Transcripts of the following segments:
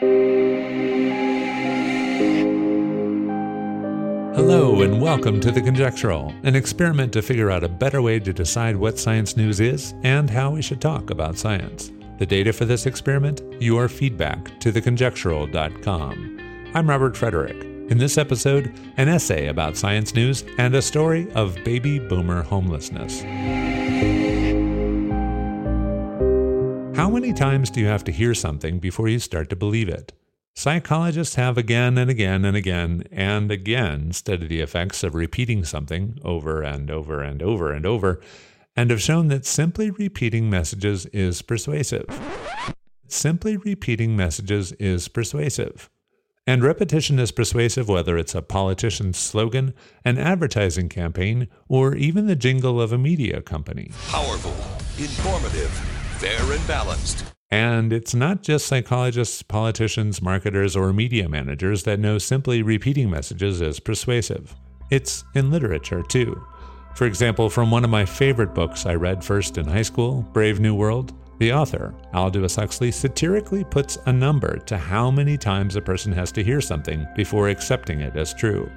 Hello, and welcome to The Conjectural, an experiment to figure out a better way to decide what science news is and how we should talk about science. The data for this experiment? Your feedback to theconjectural.com. I'm Robert Frederick. In this episode, an essay about science news and a story of baby boomer homelessness. How many times do you have to hear something before you start to believe it? Psychologists have again and again and again and again studied the effects of repeating something over and over and over and over, and have shown that simply repeating messages is persuasive. Simply repeating messages is persuasive. And repetition is persuasive whether it's a politician's slogan, an advertising campaign, or even the jingle of a media company. Powerful, informative, fair and balanced. And it's not just psychologists, politicians, marketers, or media managers that know simply repeating messages is persuasive. It's in literature, too. For example, from one of my favorite books I read first in high school, Brave New World, the author, Aldous Huxley, satirically puts a number to how many times a person has to hear something before accepting it as true.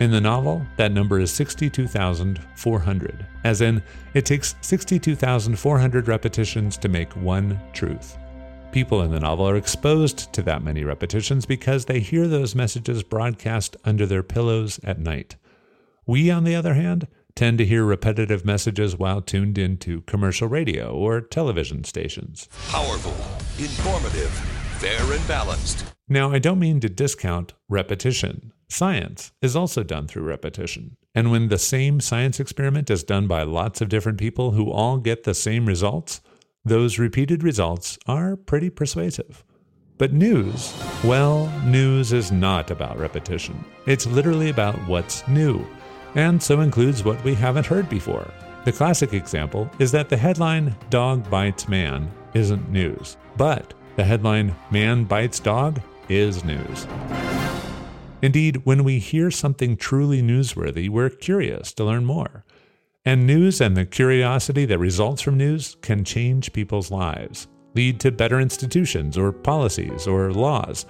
In the novel, that number is 62,400, as in, it takes 62,400 repetitions to make one truth. People in the novel are exposed to that many repetitions because they hear those messages broadcast under their pillows at night. We, on the other hand, tend to hear repetitive messages while tuned into commercial radio or television stations. Powerful, informative, fair and balanced. Now, I don't mean to discount repetition. Science is also done through repetition. And when the same science experiment is done by lots of different people who all get the same results, those repeated results are pretty persuasive. But news, well, news is not about repetition. It's literally about what's new, and so includes what we haven't heard before. The classic example is that the headline, Dog Bites Man, isn't news, but the headline, Man Bites Dog, is news. Indeed, when we hear something truly newsworthy, we're curious to learn more. And news and the curiosity that results from news can change people's lives, lead to better institutions or policies or laws,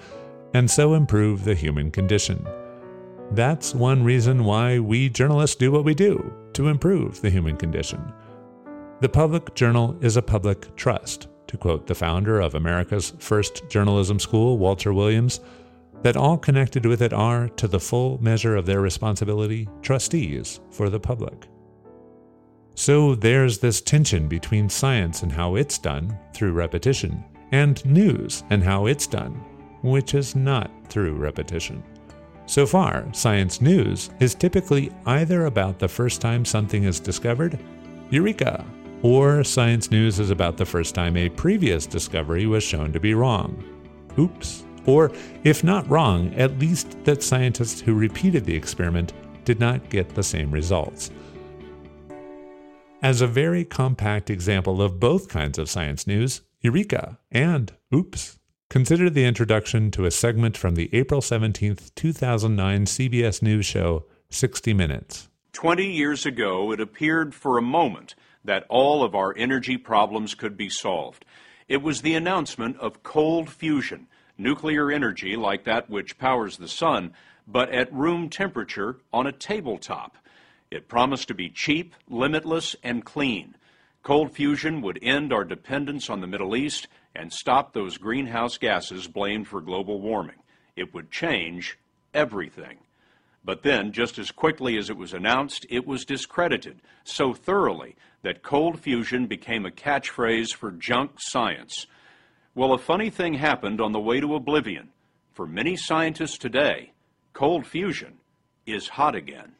and so improve the human condition. That's one reason why we journalists do what we do to improve the human condition. The public journal is a public trust, to quote the founder of America's first journalism school, Walter Williams that all connected with it are, to the full measure of their responsibility, trustees for the public. So there's this tension between science and how it's done through repetition, and news and how it's done, which is not through repetition. So far, science news is typically either about the first time something is discovered, eureka, or science news is about the first time a previous discovery was shown to be wrong. Oops or if not wrong, at least that scientists who repeated the experiment did not get the same results. As a very compact example of both kinds of science news, Eureka and Oops, consider the introduction to a segment from the April 17, 2009 CBS News show 60 Minutes. 20 years ago, it appeared for a moment that all of our energy problems could be solved. It was the announcement of cold fusion nuclear energy like that which powers the sun, but at room temperature on a tabletop. It promised to be cheap, limitless, and clean. Cold fusion would end our dependence on the Middle East and stop those greenhouse gases blamed for global warming. It would change everything. But then, just as quickly as it was announced, it was discredited so thoroughly that cold fusion became a catchphrase for junk science. Well, a funny thing happened on the way to oblivion. For many scientists today, cold fusion is hot again.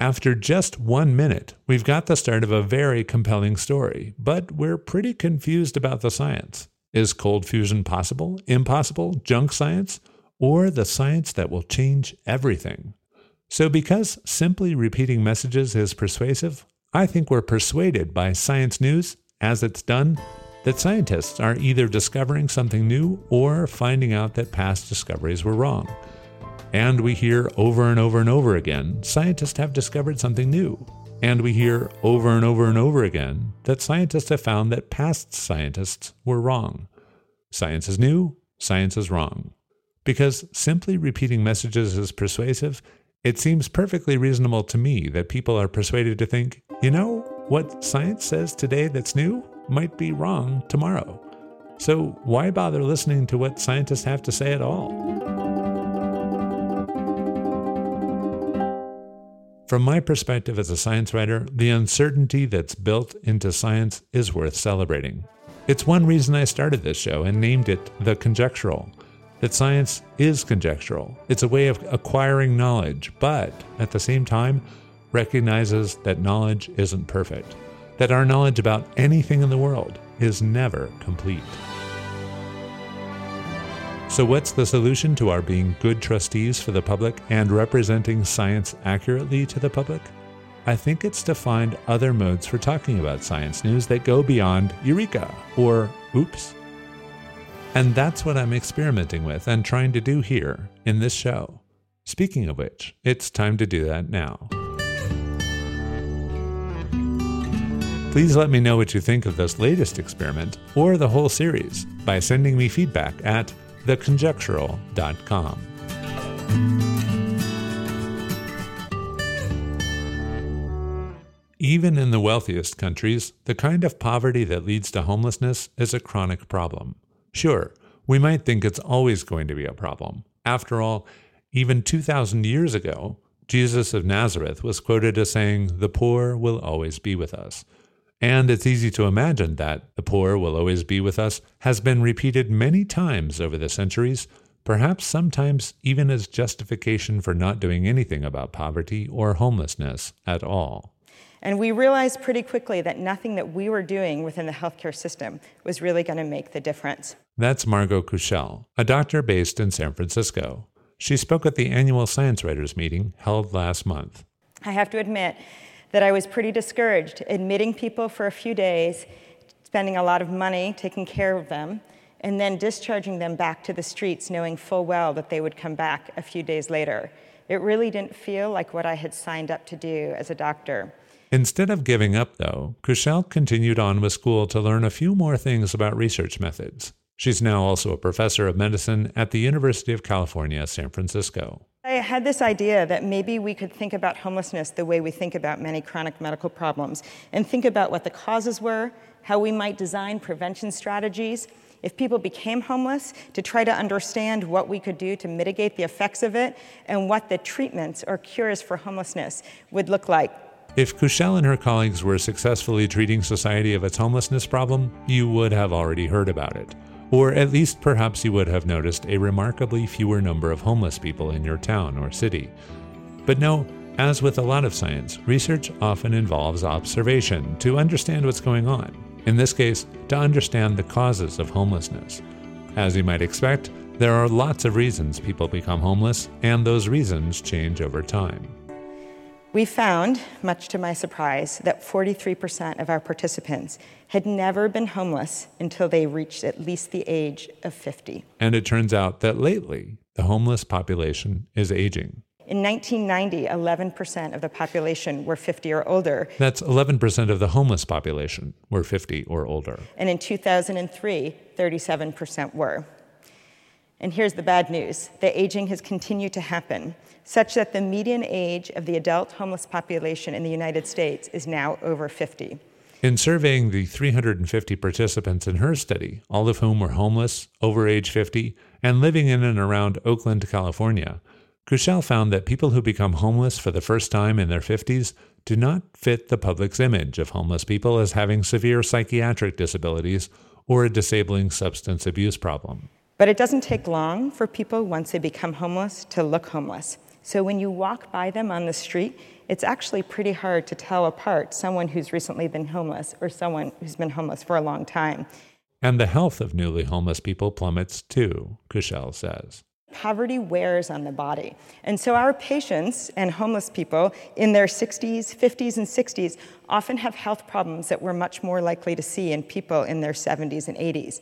After just one minute, we've got the start of a very compelling story, but we're pretty confused about the science. Is cold fusion possible, impossible, junk science, or the science that will change everything? So, because simply repeating messages is persuasive, I think we're persuaded by science news as it's done that scientists are either discovering something new or finding out that past discoveries were wrong. And we hear over and over and over again scientists have discovered something new. And we hear over and over and over again that scientists have found that past scientists were wrong. Science is new, science is wrong. Because simply repeating messages is persuasive, it seems perfectly reasonable to me that people are persuaded to think, you know, what science says today that's new might be wrong tomorrow. So why bother listening to what scientists have to say at all? From my perspective as a science writer, the uncertainty that's built into science is worth celebrating. It's one reason I started this show and named it The Conjectural. That science is conjectural. It's a way of acquiring knowledge, but at the same time, recognizes that knowledge isn't perfect. That our knowledge about anything in the world is never complete. So, what's the solution to our being good trustees for the public and representing science accurately to the public? I think it's to find other modes for talking about science news that go beyond Eureka or Oops. And that's what I'm experimenting with and trying to do here in this show. Speaking of which, it's time to do that now. Please let me know what you think of this latest experiment or the whole series by sending me feedback at theconjectural.com. Even in the wealthiest countries, the kind of poverty that leads to homelessness is a chronic problem. Sure, we might think it's always going to be a problem. After all, even 2,000 years ago, Jesus of Nazareth was quoted as saying, The poor will always be with us. And it's easy to imagine that the poor will always be with us has been repeated many times over the centuries, perhaps sometimes even as justification for not doing anything about poverty or homelessness at all. And we realized pretty quickly that nothing that we were doing within the healthcare system was really going to make the difference. That's Margot Kushel, a doctor based in San Francisco. She spoke at the annual Science Writers meeting held last month. I have to admit, that I was pretty discouraged, admitting people for a few days, spending a lot of money taking care of them, and then discharging them back to the streets, knowing full well that they would come back a few days later. It really didn't feel like what I had signed up to do as a doctor. Instead of giving up, though, Kushel continued on with school to learn a few more things about research methods. She's now also a professor of medicine at the University of California, San Francisco. I had this idea that maybe we could think about homelessness the way we think about many chronic medical problems and think about what the causes were, how we might design prevention strategies. If people became homeless, to try to understand what we could do to mitigate the effects of it and what the treatments or cures for homelessness would look like. If Kushel and her colleagues were successfully treating society of its homelessness problem, you would have already heard about it. Or at least perhaps you would have noticed a remarkably fewer number of homeless people in your town or city. But no, as with a lot of science, research often involves observation to understand what's going on. In this case, to understand the causes of homelessness. As you might expect, there are lots of reasons people become homeless, and those reasons change over time. We found, much to my surprise, that 43% of our participants had never been homeless until they reached at least the age of 50. And it turns out that lately, the homeless population is aging. In 1990, 11% of the population were 50 or older. That's 11% of the homeless population were 50 or older. And in 2003, 37% were. And here's the bad news the aging has continued to happen, such that the median age of the adult homeless population in the United States is now over 50. In surveying the 350 participants in her study, all of whom were homeless, over age 50, and living in and around Oakland, California, Kushel found that people who become homeless for the first time in their 50s do not fit the public's image of homeless people as having severe psychiatric disabilities or a disabling substance abuse problem. But it doesn't take long for people, once they become homeless, to look homeless. So when you walk by them on the street, it's actually pretty hard to tell apart someone who's recently been homeless or someone who's been homeless for a long time. And the health of newly homeless people plummets too, Kushel says. Poverty wears on the body. And so our patients and homeless people in their 60s, 50s, and 60s often have health problems that we're much more likely to see in people in their 70s and 80s.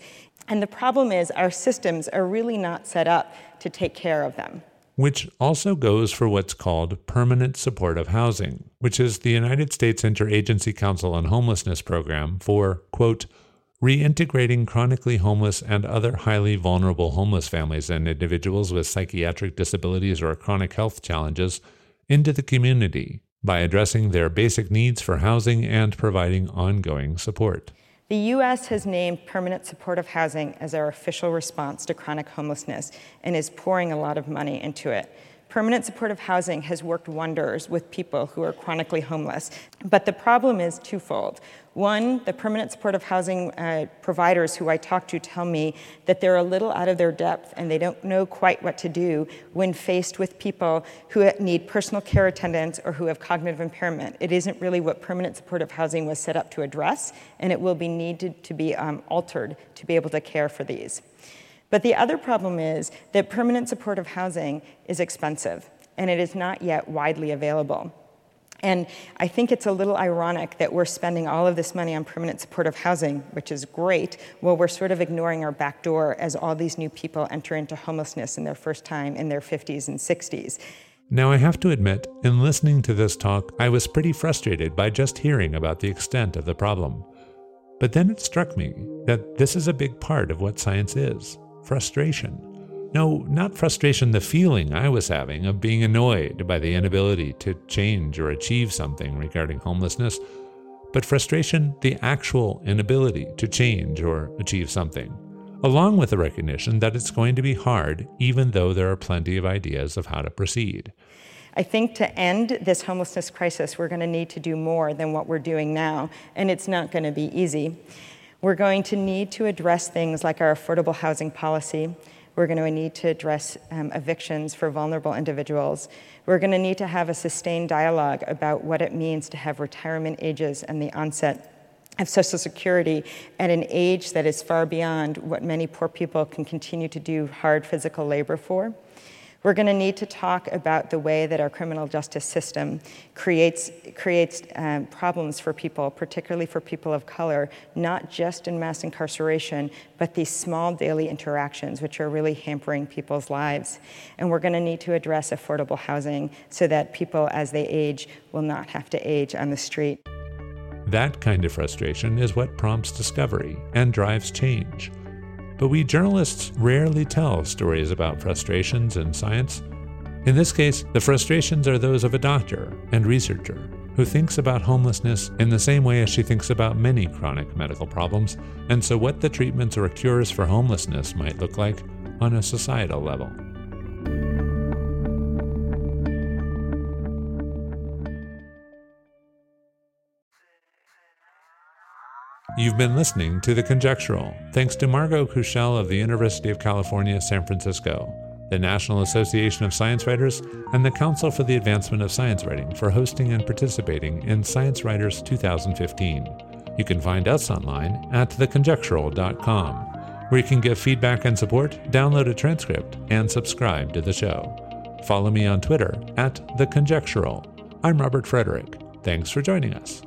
And the problem is, our systems are really not set up to take care of them. Which also goes for what's called permanent supportive housing, which is the United States Interagency Council on Homelessness program for, quote, reintegrating chronically homeless and other highly vulnerable homeless families and individuals with psychiatric disabilities or chronic health challenges into the community by addressing their basic needs for housing and providing ongoing support. The U.S. has named permanent supportive housing as our official response to chronic homelessness and is pouring a lot of money into it. Permanent supportive housing has worked wonders with people who are chronically homeless, but the problem is twofold. One, the permanent supportive housing uh, providers who I talk to tell me that they're a little out of their depth and they don't know quite what to do when faced with people who need personal care attendants or who have cognitive impairment. It isn't really what permanent supportive housing was set up to address, and it will be needed to be um, altered to be able to care for these. But the other problem is that permanent supportive housing is expensive and it is not yet widely available. And I think it's a little ironic that we're spending all of this money on permanent supportive housing, which is great, while we're sort of ignoring our back door as all these new people enter into homelessness in their first time in their 50s and 60s. Now, I have to admit, in listening to this talk, I was pretty frustrated by just hearing about the extent of the problem. But then it struck me that this is a big part of what science is frustration. No, not frustration, the feeling I was having of being annoyed by the inability to change or achieve something regarding homelessness, but frustration, the actual inability to change or achieve something, along with the recognition that it's going to be hard, even though there are plenty of ideas of how to proceed. I think to end this homelessness crisis, we're going to need to do more than what we're doing now, and it's not going to be easy. We're going to need to address things like our affordable housing policy, we're going to need to address um, evictions for vulnerable individuals. We're going to need to have a sustained dialogue about what it means to have retirement ages and the onset of Social Security at an age that is far beyond what many poor people can continue to do hard physical labor for. We're going to need to talk about the way that our criminal justice system creates, creates um, problems for people, particularly for people of color, not just in mass incarceration, but these small daily interactions, which are really hampering people's lives. And we're going to need to address affordable housing so that people, as they age, will not have to age on the street. That kind of frustration is what prompts discovery and drives change. But we journalists rarely tell stories about frustrations in science. In this case, the frustrations are those of a doctor and researcher who thinks about homelessness in the same way as she thinks about many chronic medical problems, and so what the treatments or cures for homelessness might look like on a societal level. You've been listening to The Conjectural, thanks to Margot Kushel of the University of California, San Francisco, the National Association of Science Writers, and the Council for the Advancement of Science Writing for hosting and participating in Science Writers 2015. You can find us online at theconjectural.com, where you can give feedback and support, download a transcript, and subscribe to the show. Follow me on Twitter at The Conjectural. I'm Robert Frederick. Thanks for joining us.